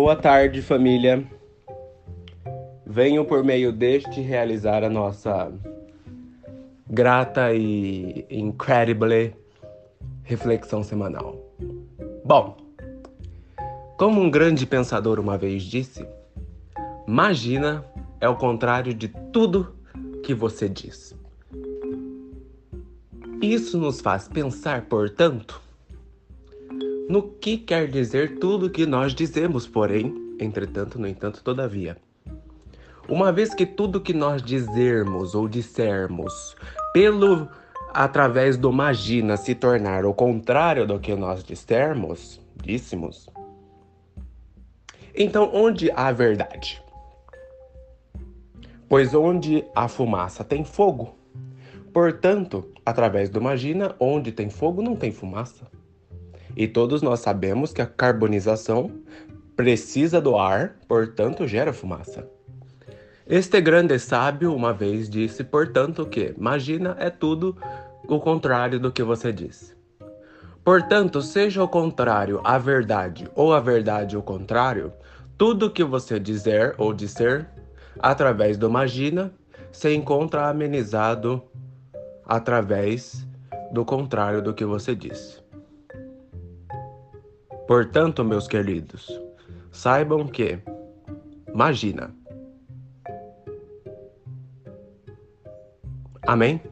Boa tarde, família. Venho por meio deste realizar a nossa grata e incredible reflexão semanal. Bom, como um grande pensador uma vez disse, imagina é o contrário de tudo que você diz. Isso nos faz pensar, portanto, no que quer dizer tudo que nós dizemos, porém, entretanto, no entanto, todavia. Uma vez que tudo que nós dizermos ou dissermos pelo através do magina se tornar o contrário do que nós dissermos, díssemos, então onde há verdade? Pois onde a fumaça tem fogo, Portanto, através do Magina, onde tem fogo não tem fumaça. E todos nós sabemos que a carbonização precisa do ar, portanto gera fumaça. Este grande sábio uma vez disse, portanto, que Magina é tudo o contrário do que você disse. Portanto, seja o contrário a verdade ou a verdade o contrário, tudo que você dizer ou disser através do Magina se encontra amenizado através do contrário do que você disse. Portanto, meus queridos, saibam que, imagina. Amém?